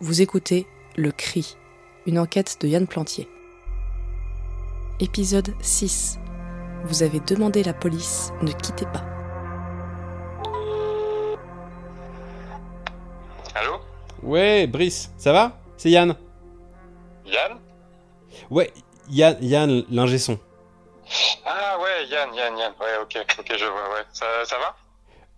Vous écoutez Le Cri, une enquête de Yann Plantier. Épisode 6. Vous avez demandé la police, ne quittez pas. Allô? Ouais, Brice, ça va? C'est Yann Yann? Ouais, Yann, Yann l'ingé son. Ah ouais, Yann, Yann, Yann. Ouais, ok, ok, je vois, ouais. Ça, ça va?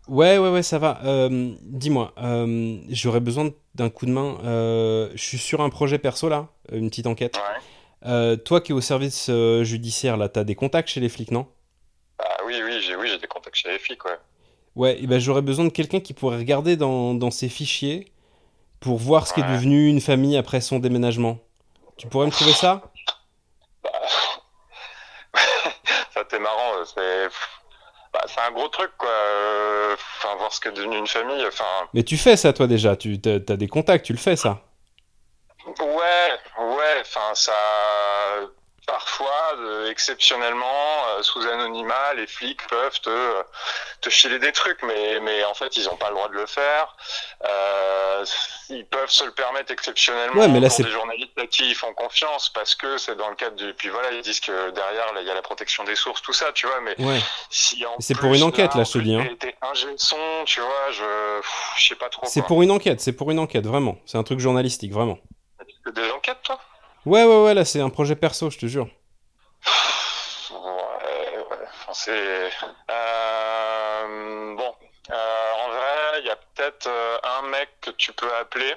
Ouais, ouais, ouais, ça va. Euh, Dis-moi, euh, j'aurais besoin d'un coup de main. Euh, je suis sur un projet perso là, une petite enquête. Ouais. Euh, toi qui es au service euh, judiciaire là, t'as des contacts chez les flics, non? Ah oui, oui, j'ai oui, j'ai des contacts chez les flics, ouais. Ouais, et ben j'aurais besoin de quelqu'un qui pourrait regarder dans, dans ses fichiers pour voir ce qui est Ouais. devenu une famille après son déménagement. Tu pourrais me trouver ça? Bah... ça, t'es marrant, c'est... Bah, c'est un gros truc, quoi. Euh, Enfin, voir ce qu'est devenu une famille, enfin... Mais tu fais ça toi déjà, tu t'as, t'as des contacts, tu le fais ça. Ouais, ouais, enfin, ça... Euh, exceptionnellement, euh, sous anonymat, les flics peuvent te, te filer des trucs, mais, mais en fait, ils n'ont pas le droit de le faire. Euh, ils peuvent se le permettre exceptionnellement Ouais, mais là, pour c'est- des journalistes à qui ils font confiance, parce que c'est dans le cadre du... Puis voilà, ils disent que derrière, il y a la protection des sources, tout ça, tu vois, mais Ouais. si en C'est pour une enquête, là, je te dis, hein. t'es- t'es ingé de son, tu vois, je... pff, je sais pas trop, C'est pour une enquête, c'est pour une enquête, vraiment. C'est un truc journalistique, vraiment. Des enquêtes, toi? Ouais, ouais, ouais, là c'est un projet perso, je te jure. Ouais, ouais, enfin, c'est... Euh, bon, euh, en vrai, il y a peut-être euh, un mec que tu peux appeler.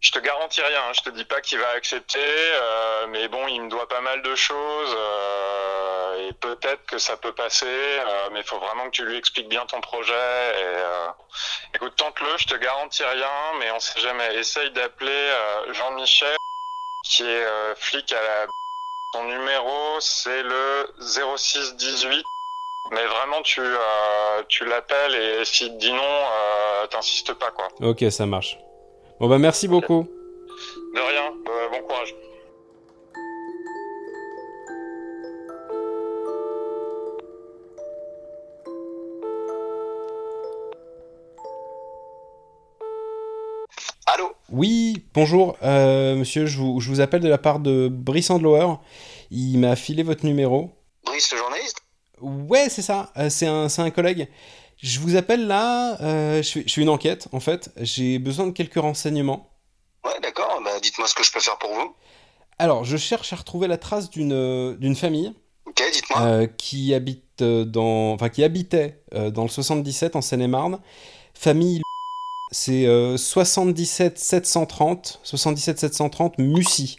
Je te garantis rien, hein, je te dis pas qu'il va accepter, euh, mais bon, il me doit pas mal de choses, euh, et peut-être que ça peut passer, euh, mais il faut vraiment que tu lui expliques bien ton projet. Et, euh, écoute, tente-le, je te garantis rien, mais on sait jamais. Essaye d'appeler euh, Jean-Michel, qui est euh, flic à la ton numéro, c'est le 0618. Mais vraiment, tu, euh, tu l'appelles et s'il te dit non, euh, t'insistes pas, quoi. Ok, ça marche. Bon bah merci beaucoup. De rien, euh, bon courage. Allô Oui, bonjour, euh, monsieur, je vous, je vous appelle de la part de Brice Andlower. Il m'a filé votre numéro. Brice le journaliste Ouais, c'est ça, euh, c'est un, un collègue. Je vous appelle là, euh, je, fais, je fais une enquête en fait, j'ai besoin de quelques renseignements. Ouais, d'accord, bah dites-moi ce que je peux faire pour vous. Alors, je cherche à retrouver la trace d'une famille Ok, dites-moi. qui habite dans, enfin qui habitait dans le 77 en Seine-et-Marne. Famille, c'est euh, 77 730, 77 730 Mussy,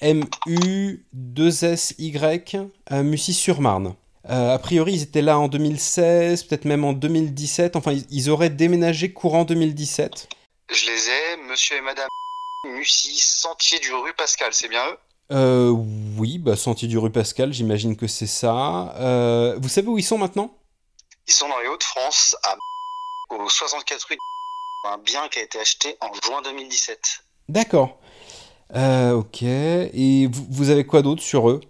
M U 2 S Y, euh, Mussy-sur-Marne. Euh, a priori, ils étaient là en 2016, peut-être même en 2017. Enfin, ils, ils auraient déménagé courant 2017. Je les ai, monsieur et madame Mussy, sentier du rue Pascal, c'est bien eux? Euh, oui, bah, sentier du rue Pascal, j'imagine que c'est ça. Euh, vous savez où ils sont maintenant? Ils sont dans les Hauts-de-France, à au 64 rue un bien qui a été acheté en juin 2017. D'accord. Euh, ok. Et vous, vous avez quoi d'autre sur eux?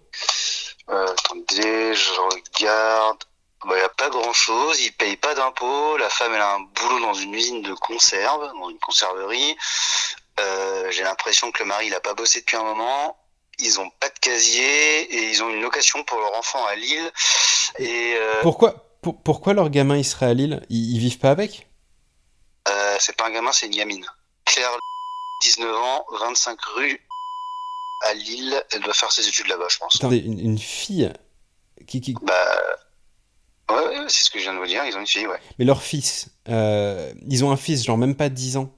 Euh, attendez, je regarde. Il n'y a pas grand-chose, ils payent pas d'impôts, la femme elle a un boulot dans une usine de conserve, dans une conserverie. Euh, J'ai l'impression que le mari il a pas bossé depuis un moment. Ils ont pas de casier et ils ont une location pour leur enfant à Lille. Et Pourquoi, pour- pourquoi leur gamin il serait à Lille? Ils, ils vivent pas avec? C'est pas un gamin, c'est une gamine. Claire, 19 ans, 25 rue à Lille. Elle doit faire ses études là-bas, je pense. Attendez, une, une fille qui, qui- Bah ouais, ouais, c'est ce que je viens de vous dire. Ils ont une fille, ouais. Mais leur fils, euh, ils ont un fils, genre même pas 10 ans.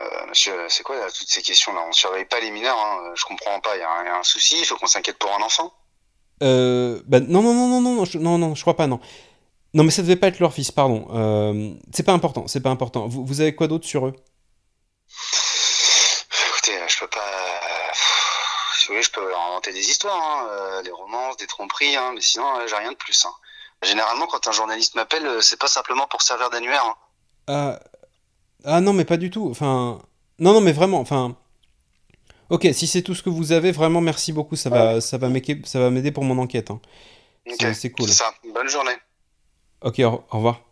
Euh, monsieur, c'est quoi là, toutes ces questions-là? On surveille pas les mineurs, hein. je comprends pas. Il y, a un- souci, il faut qu'on s'inquiète pour un enfant. Euh, bah, non, non, non, non, non, non, je, non, non, je crois pas, non. Non, mais ça devait pas être leur fils, pardon. Euh, c'est pas important, c'est pas important. Vous, vous avez quoi d'autre sur eux? Écoutez, je peux pas. Si vous voulez, je peux leur inventer des histoires, hein, euh, des romances, des tromperies, hein, mais sinon, euh, j'ai rien de plus. hein. Généralement, quand un journaliste m'appelle, euh, c'est pas simplement pour servir d'annuaire. Ah, ah non, mais pas du tout. Enfin, non, non, mais vraiment. Enfin, ok, si c'est tout ce que vous avez, vraiment, merci beaucoup. Ça va, ça va m'aider, ça va m'aider pour mon enquête. hein. Ok, C'est- cool. C'est ça. Bonne journée. Ok, au au revoir.